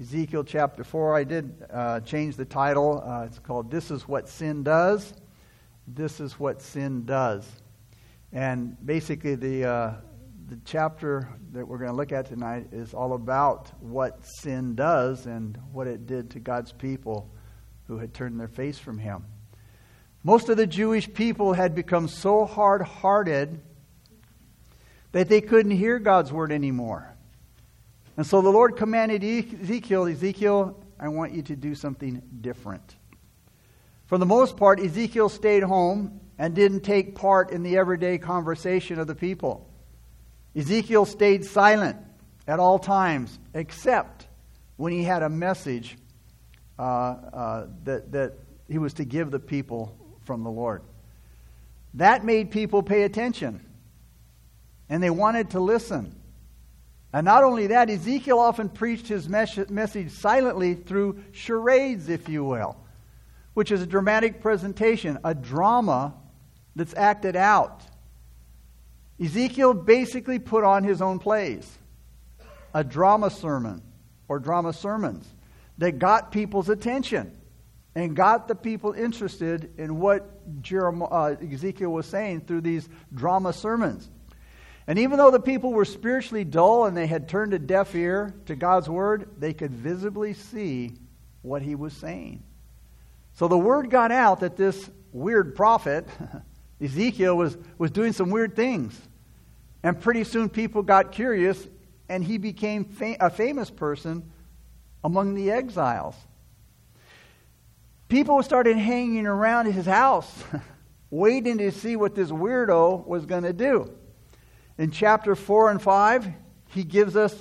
Ezekiel chapter 4. I did uh, change the title. Uh, it's called This is What Sin Does. This is What Sin Does. And basically, the, uh, the chapter that we're going to look at tonight is all about what sin does and what it did to God's people who had turned their face from Him. Most of the Jewish people had become so hard hearted that they couldn't hear God's word anymore. And so the Lord commanded Ezekiel, Ezekiel, I want you to do something different. For the most part, Ezekiel stayed home and didn't take part in the everyday conversation of the people. Ezekiel stayed silent at all times, except when he had a message uh, uh, that, that he was to give the people from the Lord. That made people pay attention, and they wanted to listen. And not only that, Ezekiel often preached his message silently through charades, if you will, which is a dramatic presentation, a drama that's acted out. Ezekiel basically put on his own plays, a drama sermon or drama sermons that got people's attention and got the people interested in what Jeremiah, uh, Ezekiel was saying through these drama sermons. And even though the people were spiritually dull and they had turned a deaf ear to God's word, they could visibly see what he was saying. So the word got out that this weird prophet, Ezekiel, was, was doing some weird things. And pretty soon people got curious and he became fam- a famous person among the exiles. People started hanging around his house, waiting to see what this weirdo was going to do. In chapter 4 and 5, he gives us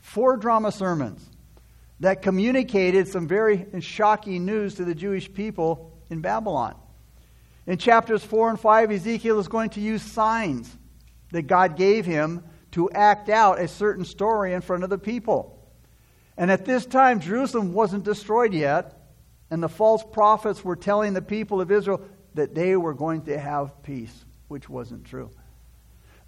four drama sermons that communicated some very shocking news to the Jewish people in Babylon. In chapters 4 and 5, Ezekiel is going to use signs that God gave him to act out a certain story in front of the people. And at this time, Jerusalem wasn't destroyed yet, and the false prophets were telling the people of Israel that they were going to have peace, which wasn't true.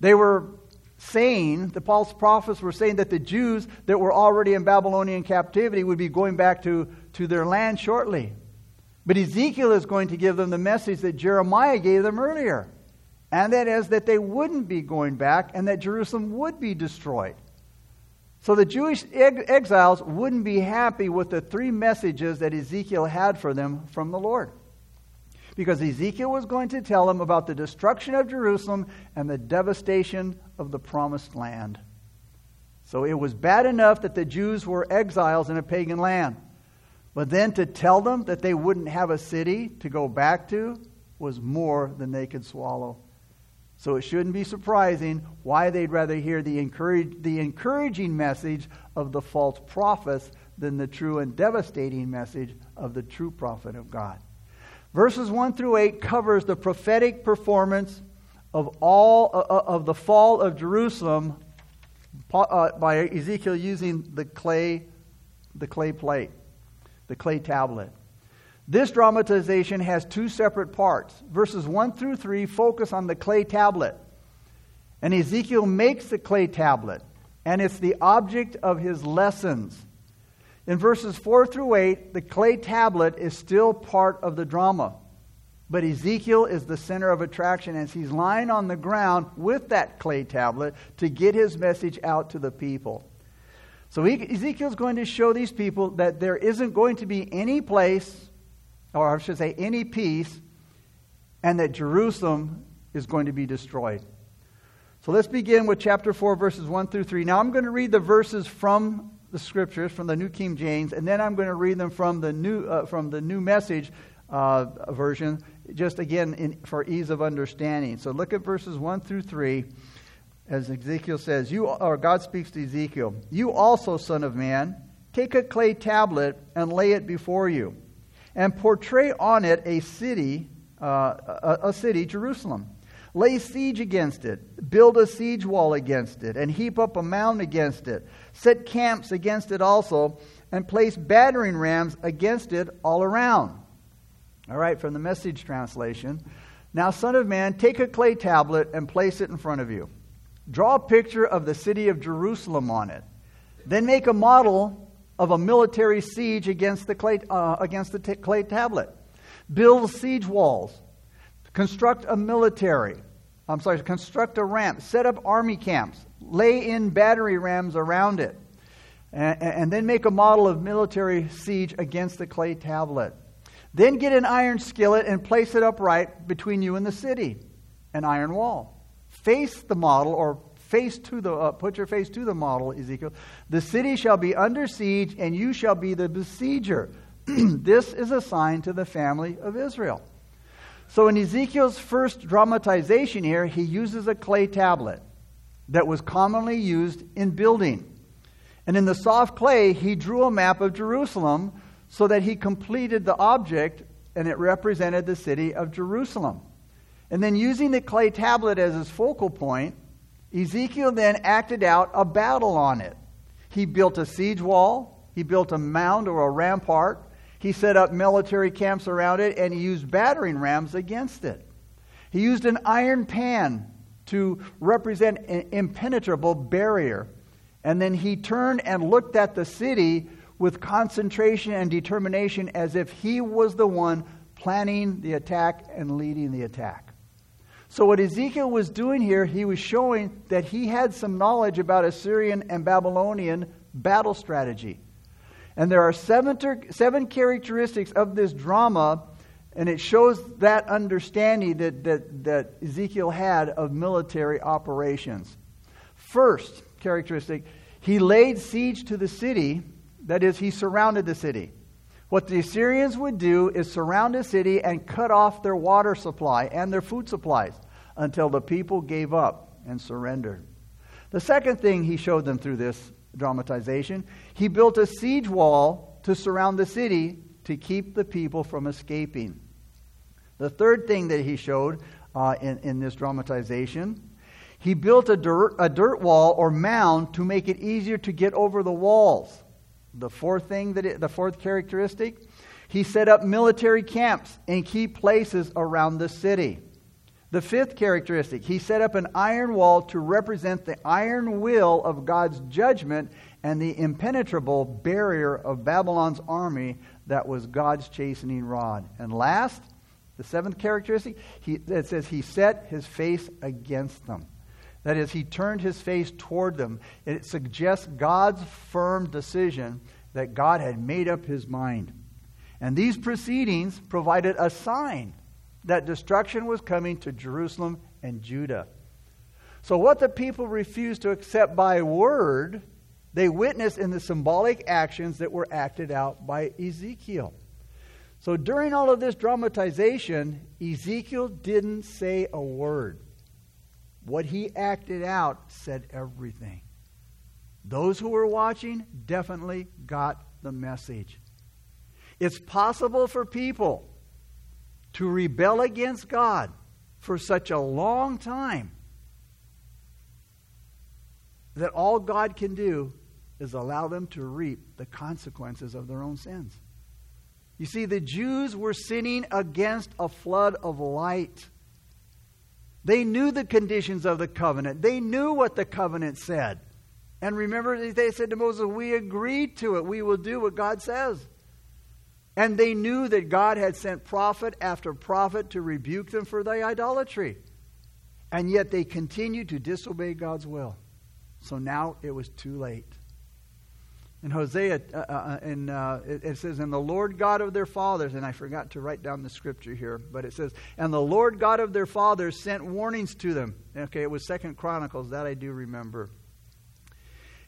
They were saying, the false prophets were saying that the Jews that were already in Babylonian captivity would be going back to, to their land shortly. But Ezekiel is going to give them the message that Jeremiah gave them earlier. And that is that they wouldn't be going back and that Jerusalem would be destroyed. So the Jewish exiles wouldn't be happy with the three messages that Ezekiel had for them from the Lord because Ezekiel was going to tell them about the destruction of Jerusalem and the devastation of the promised land. So it was bad enough that the Jews were exiles in a pagan land. But then to tell them that they wouldn't have a city to go back to was more than they could swallow. So it shouldn't be surprising why they'd rather hear the, encourage, the encouraging message of the false prophets than the true and devastating message of the true prophet of God. Verses 1 through 8 covers the prophetic performance of all uh, uh, of the fall of Jerusalem uh, by Ezekiel using the clay the clay plate, the clay tablet. This dramatization has two separate parts. Verses 1 through 3 focus on the clay tablet. And Ezekiel makes the clay tablet, and it's the object of his lessons. In verses 4 through 8, the clay tablet is still part of the drama. But Ezekiel is the center of attraction as he's lying on the ground with that clay tablet to get his message out to the people. So Ezekiel's going to show these people that there isn't going to be any place, or I should say, any peace, and that Jerusalem is going to be destroyed. So let's begin with chapter 4, verses 1 through 3. Now I'm going to read the verses from the scriptures from the New King James, and then I'm going to read them from the New, uh, from the New Message uh, version, just again in, for ease of understanding. So look at verses 1 through 3. As Ezekiel says, you, or God speaks to Ezekiel, you also, son of man, take a clay tablet and lay it before you, and portray on it a city, uh, a, a city, Jerusalem Lay siege against it, build a siege wall against it, and heap up a mound against it. Set camps against it also, and place battering rams against it all around. All right, from the message translation. Now, Son of Man, take a clay tablet and place it in front of you. Draw a picture of the city of Jerusalem on it. Then make a model of a military siege against the clay, uh, against the t- clay tablet. Build siege walls. Construct a military. I'm sorry, construct a ramp. Set up army camps. Lay in battery rams around it. And, and then make a model of military siege against the clay tablet. Then get an iron skillet and place it upright between you and the city, an iron wall. Face the model or face to the uh, put your face to the model ezekiel the city shall be under siege and you shall be the besieger this is a sign to the family of israel so in ezekiel's first dramatization here he uses a clay tablet that was commonly used in building and in the soft clay he drew a map of jerusalem so that he completed the object and it represented the city of jerusalem and then using the clay tablet as his focal point Ezekiel then acted out a battle on it. He built a siege wall, he built a mound or a rampart, he set up military camps around it, and he used battering rams against it. He used an iron pan to represent an impenetrable barrier. And then he turned and looked at the city with concentration and determination as if he was the one planning the attack and leading the attack. So, what Ezekiel was doing here, he was showing that he had some knowledge about Assyrian and Babylonian battle strategy. And there are seven, ter- seven characteristics of this drama, and it shows that understanding that, that, that Ezekiel had of military operations. First characteristic, he laid siege to the city, that is, he surrounded the city. What the Assyrians would do is surround a city and cut off their water supply and their food supplies until the people gave up and surrendered. The second thing he showed them through this dramatization, he built a siege wall to surround the city to keep the people from escaping. The third thing that he showed uh, in, in this dramatization, he built a dirt, a dirt wall or mound to make it easier to get over the walls. The fourth thing that it, the fourth characteristic, he set up military camps in key places around the city. The fifth characteristic, he set up an iron wall to represent the iron will of God's judgment and the impenetrable barrier of Babylon's army that was God's chastening rod. And last, the seventh characteristic, he, it says he set his face against them. That is, he turned his face toward them. It suggests God's firm decision that God had made up his mind. And these proceedings provided a sign that destruction was coming to Jerusalem and Judah. So, what the people refused to accept by word, they witnessed in the symbolic actions that were acted out by Ezekiel. So, during all of this dramatization, Ezekiel didn't say a word. What he acted out said everything. Those who were watching definitely got the message. It's possible for people to rebel against God for such a long time that all God can do is allow them to reap the consequences of their own sins. You see, the Jews were sinning against a flood of light. They knew the conditions of the covenant. They knew what the covenant said. And remember, they said to Moses, We agreed to it. We will do what God says. And they knew that God had sent prophet after prophet to rebuke them for their idolatry. And yet they continued to disobey God's will. So now it was too late. In Hosea, uh, uh, in, uh, it, it, says, And the Lord God of their fathers, and I forgot to write down the scripture here, but it says, And the Lord God of their fathers sent warnings to them. Okay, it was Second Chronicles, that I do remember.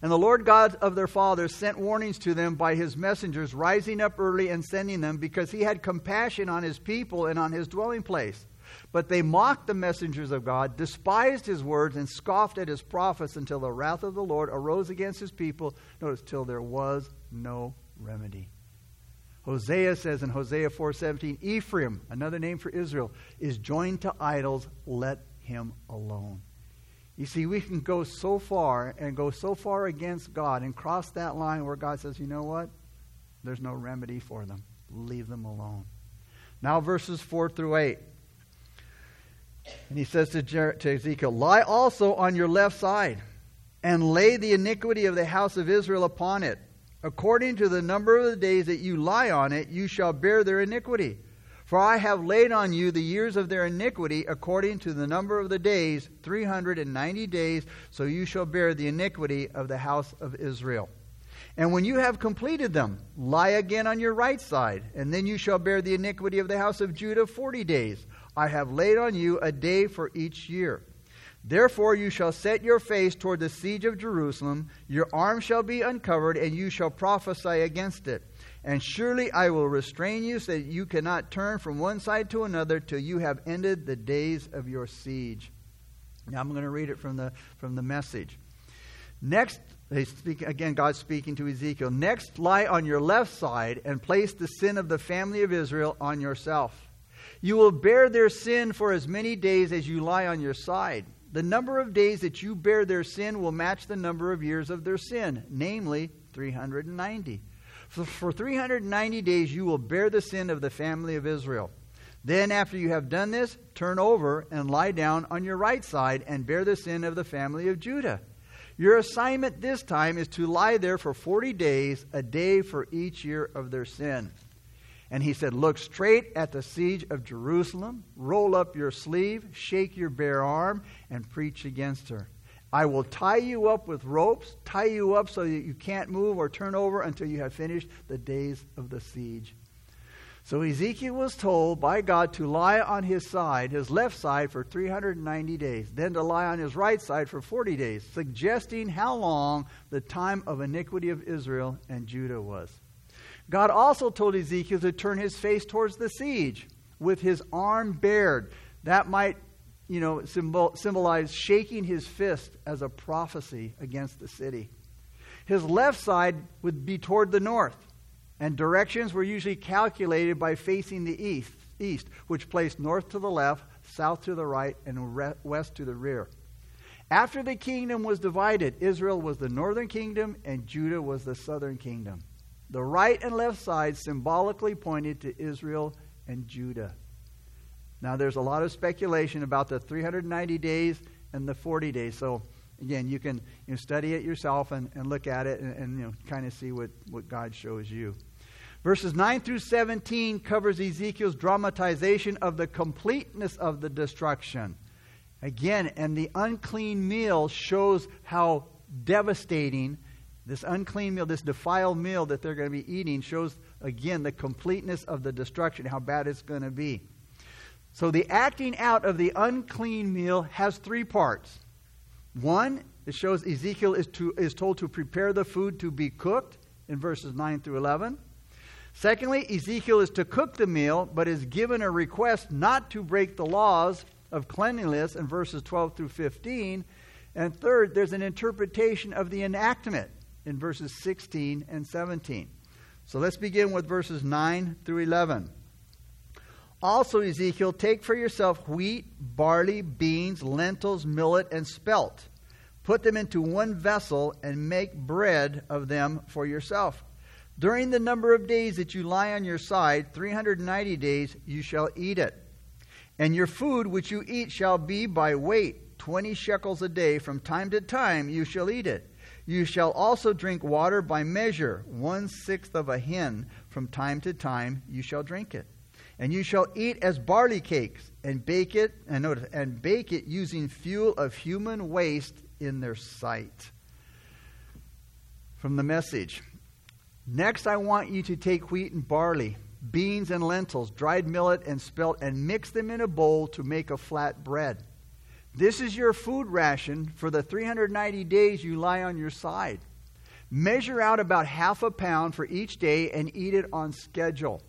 And the Lord God of their fathers sent warnings to them by his messengers, rising up early and sending them, because he had compassion on his people and on his dwelling place. But they mocked the messengers of God, despised his words, and scoffed at his prophets until the wrath of the Lord arose against his people. Notice, till there was no remedy. Hosea says in Hosea 4:17, Ephraim, another name for Israel, is joined to idols, let him alone. You see, we can go so far and go so far against God and cross that line where God says, you know what? There's no remedy for them. Leave them alone. Now, verses 4 through 8. And he says to, Jer- to Ezekiel, Lie also on your left side, and lay the iniquity of the house of Israel upon it. According to the number of the days that you lie on it, you shall bear their iniquity. For I have laid on you the years of their iniquity according to the number of the days, 390 days, so you shall bear the iniquity of the house of Israel. And when you have completed them, lie again on your right side, and then you shall bear the iniquity of the house of Judah 40 days. I have laid on you a day for each year. Therefore you shall set your face toward the siege of Jerusalem, your arm shall be uncovered, and you shall prophesy against it. And surely I will restrain you so that you cannot turn from one side to another till you have ended the days of your siege. Now I'm going to read it from the, from the message. Next, they speak, again, God speaking to Ezekiel. Next, lie on your left side and place the sin of the family of Israel on yourself. You will bear their sin for as many days as you lie on your side. The number of days that you bear their sin will match the number of years of their sin, namely 390. For, for 390 days you will bear the sin of the family of Israel. Then, after you have done this, turn over and lie down on your right side and bear the sin of the family of Judah. Your assignment this time is to lie there for 40 days, a day for each year of their sin. And he said, Look straight at the siege of Jerusalem, roll up your sleeve, shake your bare arm, and preach against her. I will tie you up with ropes, tie you up so that you can't move or turn over until you have finished the days of the siege. So Ezekiel was told by God to lie on his side, his left side, for 390 days, then to lie on his right side for 40 days, suggesting how long the time of iniquity of Israel and Judah was. God also told Ezekiel to turn his face towards the siege with his arm bared. That might you know, symbol, symbolized shaking his fist as a prophecy against the city. His left side would be toward the north, and directions were usually calculated by facing the east, east which placed north to the left, south to the right, and west to the rear. After the kingdom was divided, Israel was the northern kingdom and Judah was the southern kingdom. The right and left sides symbolically pointed to Israel and Judah. Now, there's a lot of speculation about the 390 days and the 40 days. So, again, you can you know, study it yourself and, and look at it and, and you know, kind of see what, what God shows you. Verses 9 through 17 covers Ezekiel's dramatization of the completeness of the destruction. Again, and the unclean meal shows how devastating this unclean meal, this defiled meal that they're going to be eating, shows again the completeness of the destruction, how bad it's going to be. So the acting out of the unclean meal has three parts. One, it shows Ezekiel is, to, is told to prepare the food to be cooked in verses 9 through 11. Secondly, Ezekiel is to cook the meal, but is given a request not to break the laws of cleanliness in verses 12 through 15. And third, there's an interpretation of the enactment in verses 16 and 17. So let's begin with verses 9 through 11. Also, Ezekiel, take for yourself wheat, barley, beans, lentils, millet, and spelt. Put them into one vessel and make bread of them for yourself. During the number of days that you lie on your side, 390 days, you shall eat it. And your food which you eat shall be by weight, 20 shekels a day. From time to time you shall eat it. You shall also drink water by measure, one sixth of a hin. From time to time you shall drink it. And you shall eat as barley cakes, and bake it, and notice, and bake it using fuel of human waste in their sight. From the message. Next, I want you to take wheat and barley, beans and lentils, dried millet and spelt, and mix them in a bowl to make a flat bread. This is your food ration for the 390 days you lie on your side. Measure out about half a pound for each day and eat it on schedule.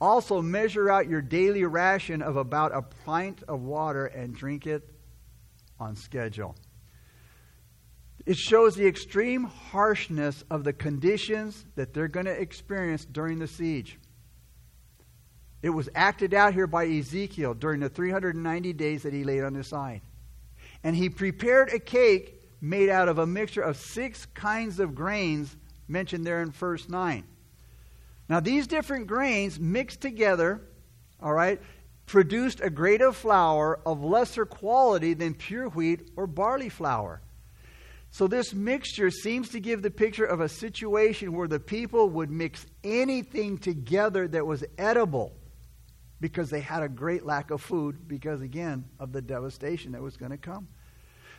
Also, measure out your daily ration of about a pint of water and drink it on schedule. It shows the extreme harshness of the conditions that they're going to experience during the siege. It was acted out here by Ezekiel during the 390 days that he laid on his side. And he prepared a cake made out of a mixture of six kinds of grains mentioned there in verse 9. Now, these different grains mixed together, all right, produced a grade of flour of lesser quality than pure wheat or barley flour. So, this mixture seems to give the picture of a situation where the people would mix anything together that was edible because they had a great lack of food, because, again, of the devastation that was going to come.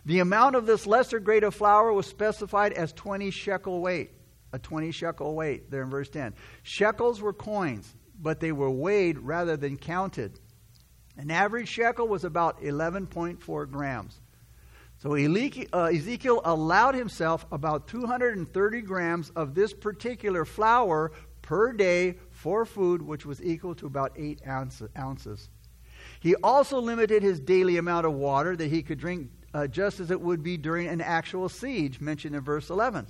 The amount of this lesser grade of flour was specified as 20 shekel weight, a 20 shekel weight, there in verse 10. Shekels were coins, but they were weighed rather than counted. An average shekel was about 11.4 grams. So uh, Ezekiel allowed himself about 230 grams of this particular flour per day for food, which was equal to about 8 ounces. He also limited his daily amount of water that he could drink uh, just as it would be during an actual siege, mentioned in verse 11.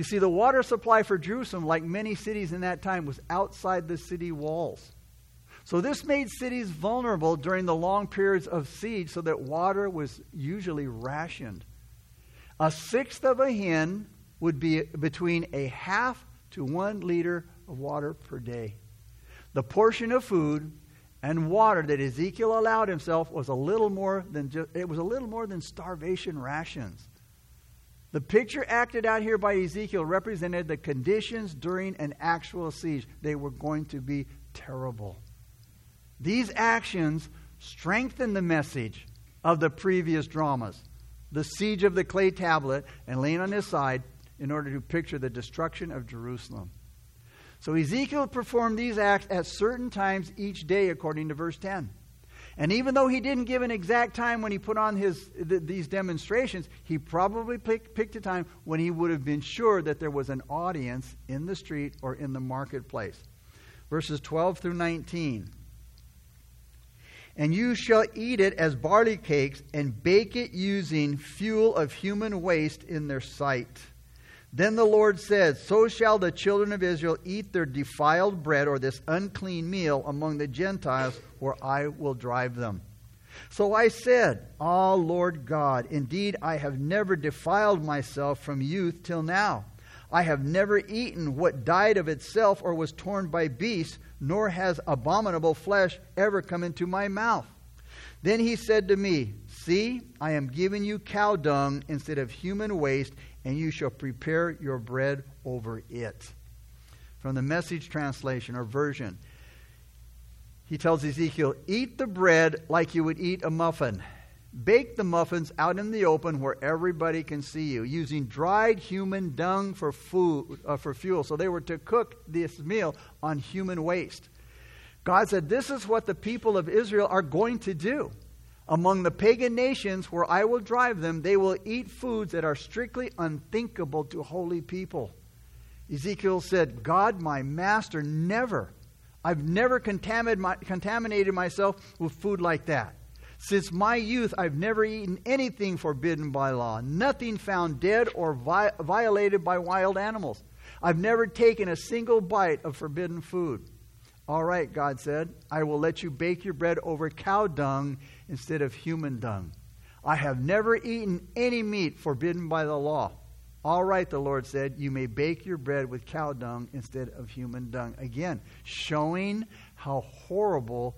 You see, the water supply for Jerusalem, like many cities in that time, was outside the city walls. So this made cities vulnerable during the long periods of siege so that water was usually rationed. A sixth of a hin would be between a half to one liter of water per day. The portion of food and water that Ezekiel allowed himself was a little more than just, it was a little more than starvation rations. The picture acted out here by Ezekiel represented the conditions during an actual siege. They were going to be terrible. These actions strengthen the message of the previous dramas the siege of the clay tablet and laying on his side in order to picture the destruction of Jerusalem. So Ezekiel performed these acts at certain times each day, according to verse 10. And even though he didn't give an exact time when he put on his, th- these demonstrations, he probably pick, picked a time when he would have been sure that there was an audience in the street or in the marketplace. Verses 12 through 19 and you shall eat it as barley cakes and bake it using fuel of human waste in their sight. Then the Lord said, So shall the children of Israel eat their defiled bread or this unclean meal among the Gentiles, where I will drive them. So I said, Ah, Lord God, indeed I have never defiled myself from youth till now. I have never eaten what died of itself or was torn by beasts nor has abominable flesh ever come into my mouth. Then he said to me, See, I am giving you cow dung instead of human waste, and you shall prepare your bread over it. From the message translation or version, he tells Ezekiel, Eat the bread like you would eat a muffin. Bake the muffins out in the open where everybody can see you, using dried human dung for food uh, for fuel. So they were to cook this meal on human waste. God said, "This is what the people of Israel are going to do. Among the pagan nations where I will drive them, they will eat foods that are strictly unthinkable to holy people." Ezekiel said, "God, my master, never I've never contaminated myself with food like that. Since my youth, I've never eaten anything forbidden by law, nothing found dead or vi- violated by wild animals. I've never taken a single bite of forbidden food. All right, God said, I will let you bake your bread over cow dung instead of human dung. I have never eaten any meat forbidden by the law. All right, the Lord said, you may bake your bread with cow dung instead of human dung. Again, showing how horrible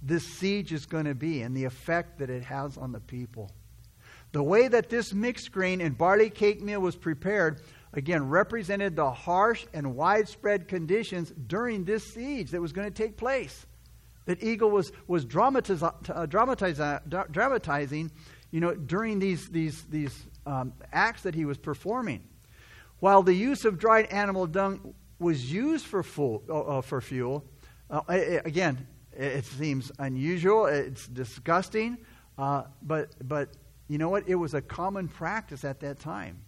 this siege is going to be and the effect that it has on the people. The way that this mixed grain and barley cake meal was prepared, again, represented the harsh and widespread conditions during this siege that was going to take place. That Ezekiel was, was dramatiz- uh, dramatiz- dramatizing you know, during these, these, these um, acts that he was performing. While the use of dried animal dung was used for, uh, uh for fuel, uh, again, it seems unusual. It's disgusting. Uh, but, but you know what? It was a common practice at that time,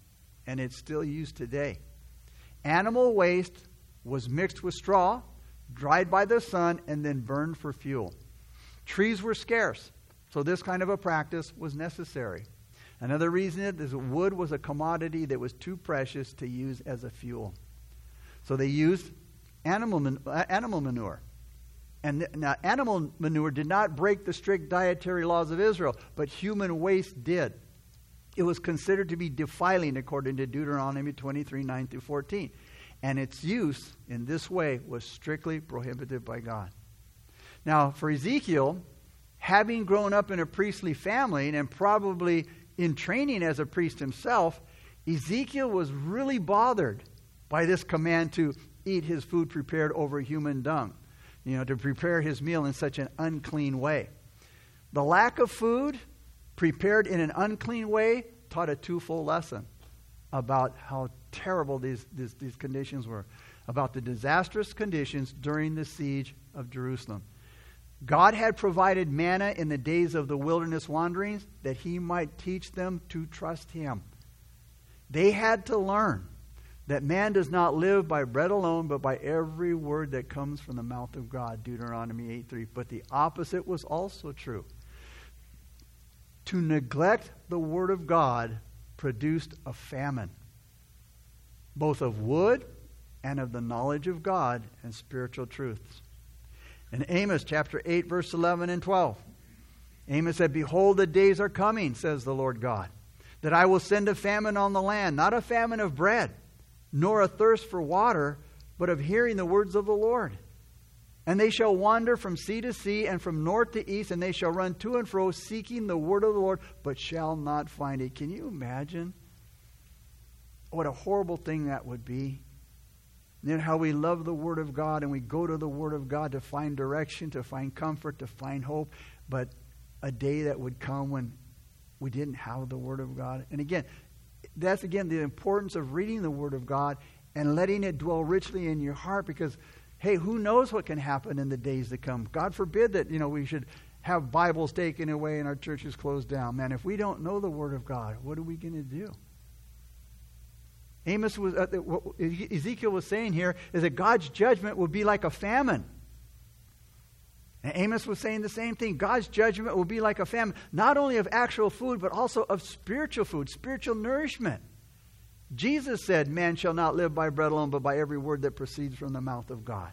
and it's still used today. Animal waste was mixed with straw, dried by the sun, and then burned for fuel. Trees were scarce, so this kind of a practice was necessary. Another reason is that wood was a commodity that was too precious to use as a fuel. So they used animal, uh, animal manure. And now, animal manure did not break the strict dietary laws of Israel, but human waste did. It was considered to be defiling according to Deuteronomy 23 9 through 14. And its use in this way was strictly prohibited by God. Now, for Ezekiel, having grown up in a priestly family and probably in training as a priest himself, Ezekiel was really bothered by this command to eat his food prepared over human dung, you know, to prepare his meal in such an unclean way. The lack of food prepared in an unclean way taught a twofold lesson about how terrible these, these, these conditions were, about the disastrous conditions during the siege of Jerusalem. God had provided manna in the days of the wilderness wanderings that he might teach them to trust him. They had to learn that man does not live by bread alone, but by every word that comes from the mouth of God, Deuteronomy 8 3. But the opposite was also true. To neglect the word of God produced a famine, both of wood and of the knowledge of God and spiritual truths. In Amos chapter 8, verse 11 and 12, Amos said, Behold, the days are coming, says the Lord God, that I will send a famine on the land, not a famine of bread, nor a thirst for water, but of hearing the words of the Lord. And they shall wander from sea to sea and from north to east, and they shall run to and fro, seeking the word of the Lord, but shall not find it. Can you imagine what a horrible thing that would be? And then how we love the Word of God and we go to the Word of God to find direction, to find comfort, to find hope. But a day that would come when we didn't have the Word of God. And again, that's again the importance of reading the Word of God and letting it dwell richly in your heart because, hey, who knows what can happen in the days to come? God forbid that, you know, we should have Bibles taken away and our churches closed down. Man, if we don't know the Word of God, what are we going to do? Amos was, uh, what Ezekiel was saying here is that God's judgment will be like a famine. And Amos was saying the same thing. God's judgment will be like a famine, not only of actual food, but also of spiritual food, spiritual nourishment. Jesus said, Man shall not live by bread alone, but by every word that proceeds from the mouth of God.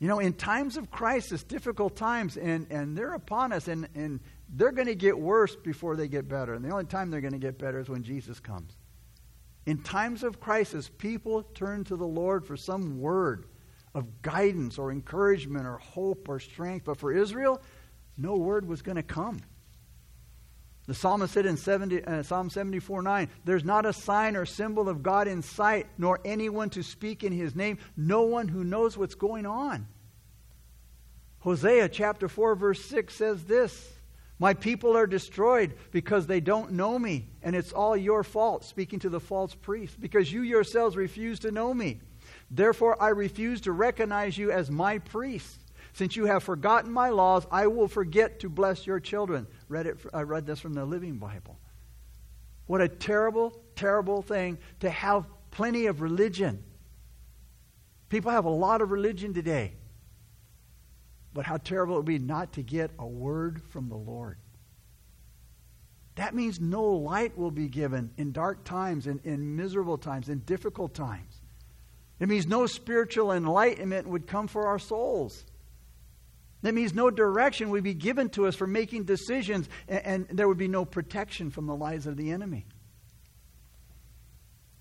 You know, in times of crisis, difficult times, and, and they're upon us, and, and they're going to get worse before they get better. And the only time they're going to get better is when Jesus comes. In times of crisis, people turn to the Lord for some word of guidance or encouragement or hope or strength. But for Israel, no word was going to come. The psalmist said in 70, uh, Psalm 74 9, There's not a sign or symbol of God in sight, nor anyone to speak in his name, no one who knows what's going on. Hosea chapter 4, verse 6 says this my people are destroyed because they don't know me, and it's all your fault, speaking to the false priest, because you yourselves refuse to know me. Therefore, I refuse to recognize you as my priest. Since you have forgotten my laws, I will forget to bless your children. Read it, I read this from the Living Bible. What a terrible, terrible thing to have plenty of religion. People have a lot of religion today. But how terrible it would be not to get a word from the Lord. That means no light will be given in dark times, in, in miserable times, in difficult times. It means no spiritual enlightenment would come for our souls. That means no direction would be given to us for making decisions, and, and there would be no protection from the lies of the enemy.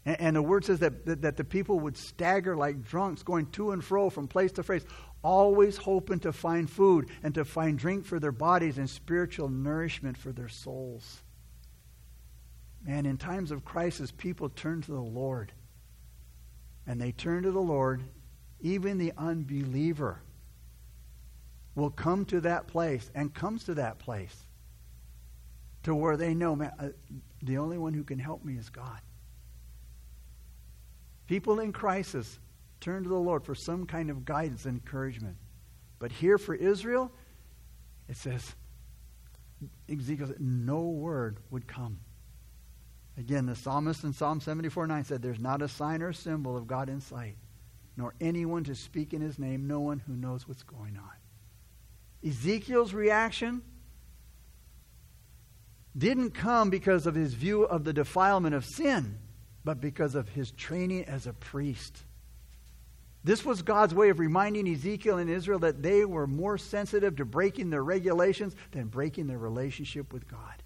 And, and the word says that, that, that the people would stagger like drunks, going to and fro from place to place, always hoping to find food and to find drink for their bodies and spiritual nourishment for their souls. Man, in times of crisis, people turn to the Lord. And they turn to the Lord, even the unbeliever will come to that place and comes to that place to where they know, man, uh, the only one who can help me is God. People in crisis turn to the Lord for some kind of guidance and encouragement. But here for Israel, it says, Ezekiel said, no word would come. Again, the psalmist in Psalm 74 9 said, There's not a sign or symbol of God in sight, nor anyone to speak in his name, no one who knows what's going on. Ezekiel's reaction didn't come because of his view of the defilement of sin, but because of his training as a priest. This was God's way of reminding Ezekiel and Israel that they were more sensitive to breaking their regulations than breaking their relationship with God.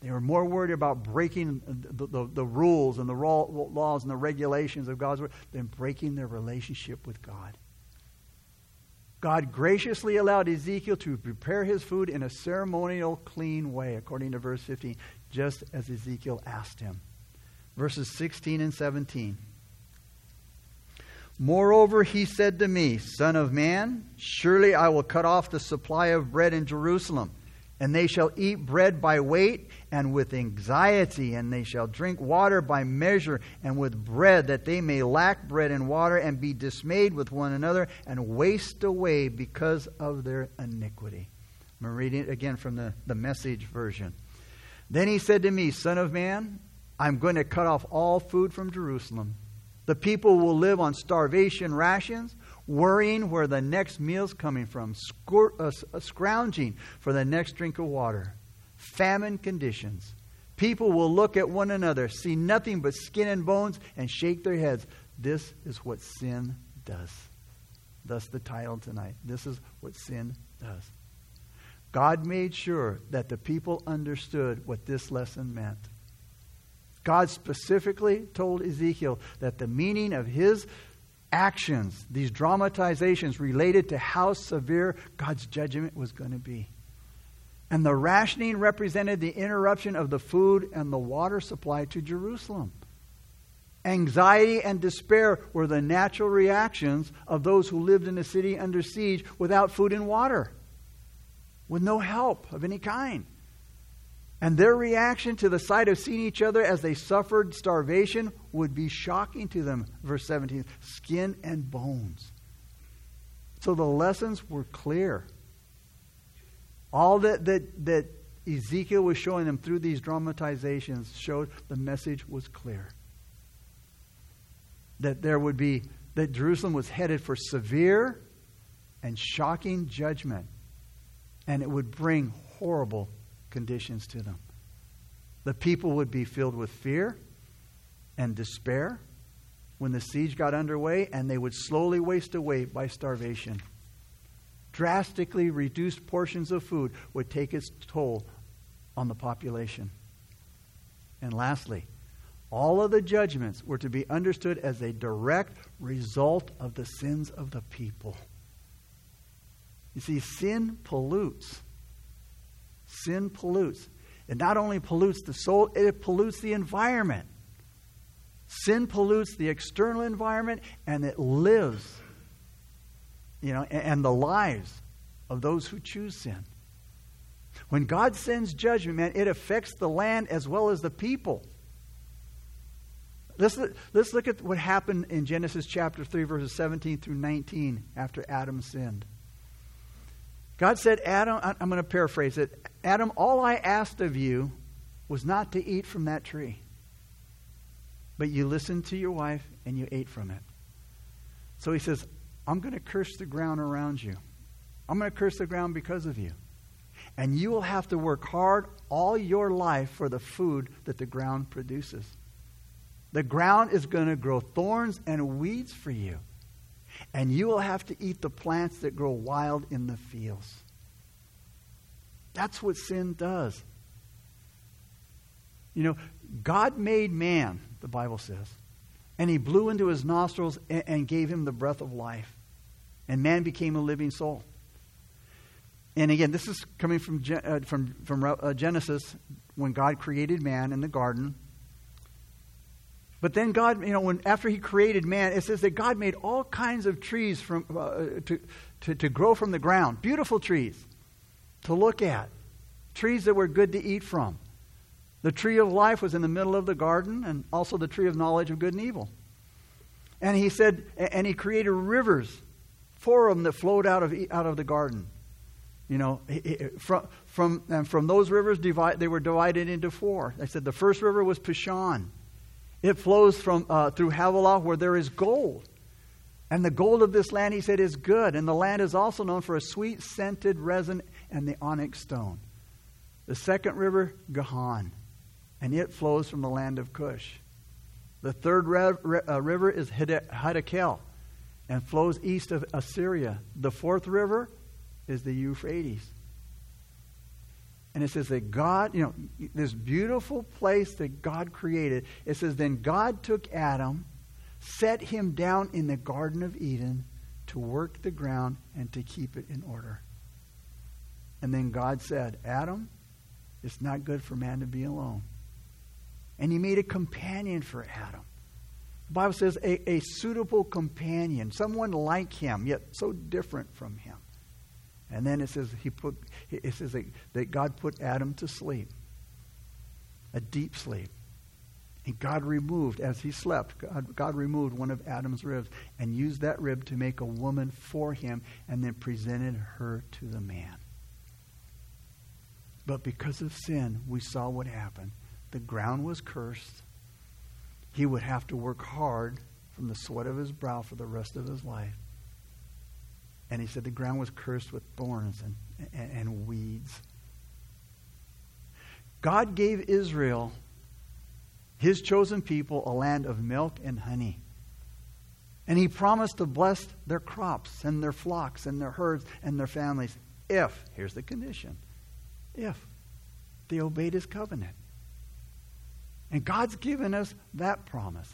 They were more worried about breaking the, the, the rules and the laws and the regulations of God's word than breaking their relationship with God. God graciously allowed Ezekiel to prepare his food in a ceremonial, clean way, according to verse 15, just as Ezekiel asked him. Verses 16 and 17. Moreover, he said to me, Son of man, surely I will cut off the supply of bread in Jerusalem, and they shall eat bread by weight and with anxiety, and they shall drink water by measure and with bread, that they may lack bread and water and be dismayed with one another and waste away because of their iniquity. I'm reading it again from the, the message version. Then he said to me, Son of man, I'm going to cut off all food from Jerusalem the people will live on starvation rations, worrying where the next meal's coming from, uh, uh, scrounging for the next drink of water. Famine conditions. People will look at one another, see nothing but skin and bones, and shake their heads. This is what sin does. Thus, the title tonight. This is what sin does. God made sure that the people understood what this lesson meant. God specifically told Ezekiel that the meaning of his actions, these dramatizations, related to how severe God's judgment was going to be. And the rationing represented the interruption of the food and the water supply to Jerusalem. Anxiety and despair were the natural reactions of those who lived in a city under siege without food and water, with no help of any kind. And their reaction to the sight of seeing each other as they suffered starvation would be shocking to them. Verse 17 skin and bones. So the lessons were clear. All that, that, that Ezekiel was showing them through these dramatizations showed the message was clear. That there would be, that Jerusalem was headed for severe and shocking judgment. And it would bring horrible conditions to them. The people would be filled with fear and despair when the siege got underway, and they would slowly waste away by starvation. Drastically reduced portions of food would take its toll on the population. And lastly, all of the judgments were to be understood as a direct result of the sins of the people. You see, sin pollutes. Sin pollutes. It not only pollutes the soul, it pollutes the environment. Sin pollutes the external environment and it lives, you know, and the lives of those who choose sin. When God sends judgment, man, it affects the land as well as the people. Let's, let's look at what happened in Genesis chapter 3, verses 17 through 19 after Adam sinned. God said, Adam, I'm going to paraphrase it Adam, all I asked of you was not to eat from that tree. But you listened to your wife and you ate from it. So he says, I'm going to curse the ground around you. I'm going to curse the ground because of you. And you will have to work hard all your life for the food that the ground produces. The ground is going to grow thorns and weeds for you and you will have to eat the plants that grow wild in the fields. That's what sin does. You know, God made man, the Bible says, and he blew into his nostrils and, gave him the breath of life. And man became a living soul. And again, this is coming from, uh, from, from uh, Genesis when God created man in the garden. But then God, you know, when after He created man, it says that God made all kinds of trees from, uh, to, to, to grow from the ground, beautiful trees to look at, trees that were good to eat from. The tree of life was in the middle of the garden, and also the tree of knowledge of good and evil. And He said, and He created rivers, four of them that flowed out of out of the garden. You know, from from and from those rivers, divide, they were divided into four. I said the first river was Pishon. It flows from, uh, through Havilah where there is gold. And the gold of this land, he said, is good. And the land is also known for a sweet scented resin and the onyx stone. The second river, Gihon, and it flows from the land of Cush. The third re- uh, river is Hiddekel and flows east of Assyria. The fourth river is the Euphrates. And it says that God, you know, this beautiful place that God created, it says, then God took Adam, set him down in the Garden of Eden to work the ground and to keep it in order. And then God said, Adam, it's not good for man to be alone. And he made a companion for Adam. The Bible says a, a suitable companion, someone like him, yet so different from him. And then it says he put it says that, that God put Adam to sleep. A deep sleep. And God removed, as he slept, God, God, removed one of Adam's ribs and used that rib to make a woman for him and then presented her to the man. But because of sin, we saw what happened. The ground was cursed. He would have to work hard from the sweat of his brow for the rest of his life. And he said the ground was cursed with thorns and, and, and weeds. God gave Israel, his chosen people, a land of milk and honey. And he promised to bless their crops and their flocks and their herds and their families if, here's the condition, if they obeyed his covenant. And God's given us that promise.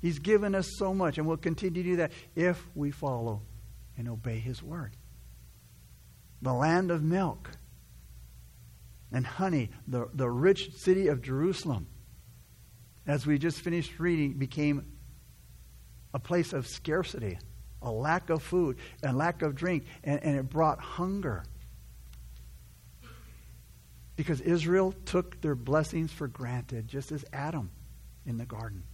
He's given us so much, and we'll continue to do that if we follow and obey his word. The land of milk and honey, the, the rich city of Jerusalem, as we just finished reading, became a place of scarcity, a lack of food, and lack of drink, and, and it brought hunger. Because Israel took their blessings for granted, just as Adam in the garden.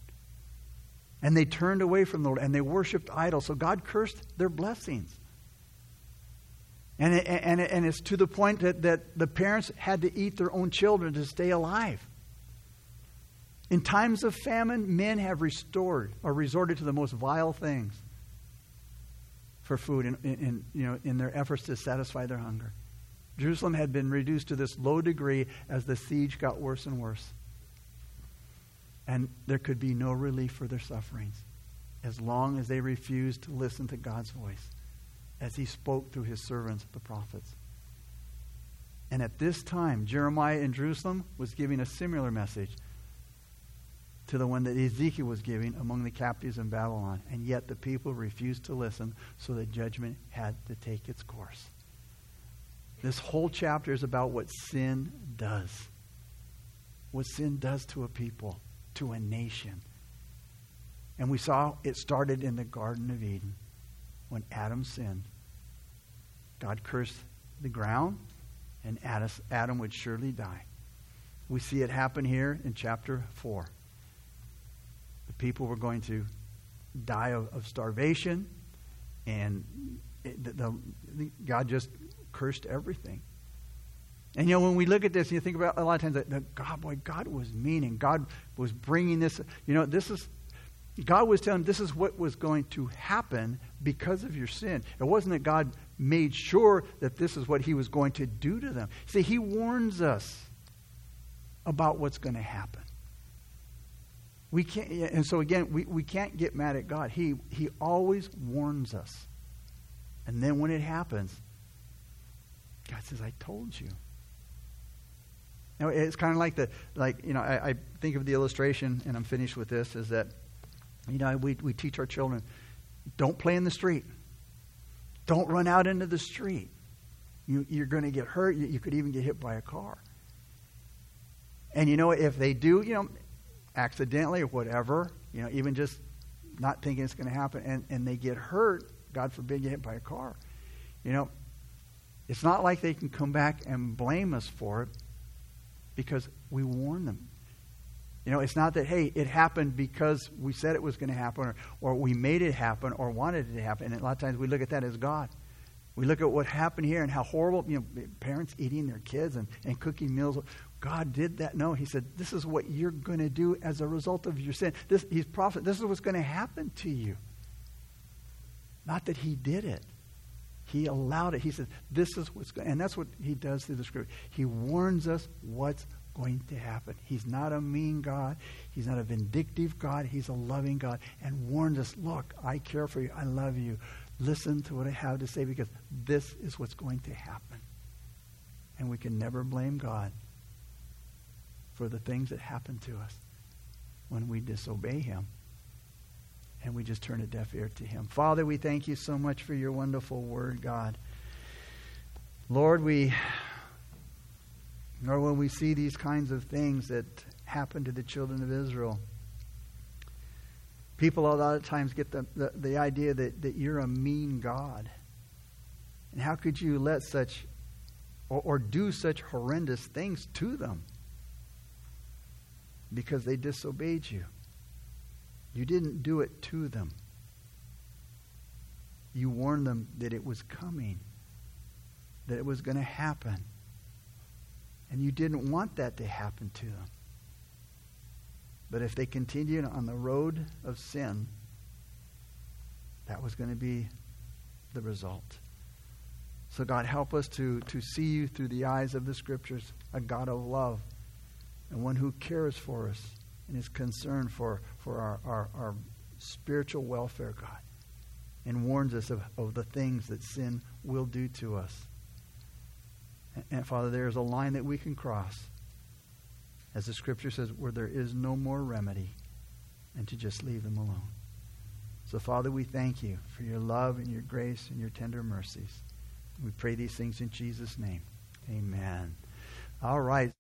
And they turned away from the Lord and they worshiped idols. So God cursed their blessings. And, it, and, it, and it's to the point that, that the parents had to eat their own children to stay alive. In times of famine, men have restored or resorted to the most vile things for food in, in, you know, in their efforts to satisfy their hunger. Jerusalem had been reduced to this low degree as the siege got worse and worse. And there could be no relief for their sufferings as long as they refused to listen to God's voice as he spoke through his servants, the prophets. And at this time, Jeremiah in Jerusalem was giving a similar message to the one that Ezekiel was giving among the captives in Babylon. And yet the people refused to listen, so the judgment had to take its course. This whole chapter is about what sin does. What sin does to a people, to a nation. And we saw it started in the Garden of Eden when Adam sinned. God cursed the ground, and Adam would surely die. We see it happen here in chapter 4. The people were going to die of, of starvation, and it, the, the, God just cursed everything. And you know, when we look at this, and you think about a lot of times that, God, boy, God was mean, and God was bringing this. You know, this is God was telling this is what was going to happen because of your sin. It wasn't that God made sure that this is what he was going to do to them. See, he warns us about what's going to happen. We can't, and so again, we, we can't get mad at God. He, he always warns us. And then when it happens, God says, I told you. Now, it's kind of like the, like, you know, I, I think of the illustration, and I'm finished with this, is that you know, we, we teach our children don't play in the street, don't run out into the street. You, you're going to get hurt. You, you could even get hit by a car. And you know, if they do, you know, accidentally or whatever, you know, even just not thinking it's going to happen, and, and they get hurt, God forbid, get hit by a car, you know, it's not like they can come back and blame us for it because we warn them. You know, it's not that, hey, it happened because we said it was going to happen or, or we made it happen or wanted it to happen. And a lot of times we look at that as God. We look at what happened here and how horrible, you know, parents eating their kids and, and cooking meals. God did that. No, he said, this is what you're going to do as a result of your sin. This, he's prophet. This is what's going to happen to you. Not that he did it. He allowed it. He said, this is what's going And that's what he does through the scripture. He warns us what's going to happen. He's not a mean God. He's not a vindictive God. He's a loving God and warns us, look, I care for you. I love you. Listen to what I have to say because this is what's going to happen. And we can never blame God for the things that happen to us when we disobey him. And we just turn a deaf ear to him. Father, we thank you so much for your wonderful word, God. Lord, we, Lord, when we see these kinds of things that happen to the children of Israel, people a lot of times get the, the, the idea that, that you're a mean God. And how could you let such or, or do such horrendous things to them? Because they disobeyed you. You didn't do it to them. You warned them that it was coming, that it was going to happen. And you didn't want that to happen to them. But if they continued on the road of sin, that was going to be the result. So, God, help us to, to see you through the eyes of the Scriptures, a God of love, and one who cares for us and his concern for, for our, our, our spiritual welfare, God, and warns us of, of the things that sin will do to us. And, and Father, there is a line that we can cross, as the Scripture says, where there is no more remedy, and to just leave them alone. So, Father, we thank you for your love and your grace and your tender mercies. We pray these things in Jesus' name. Amen. All right.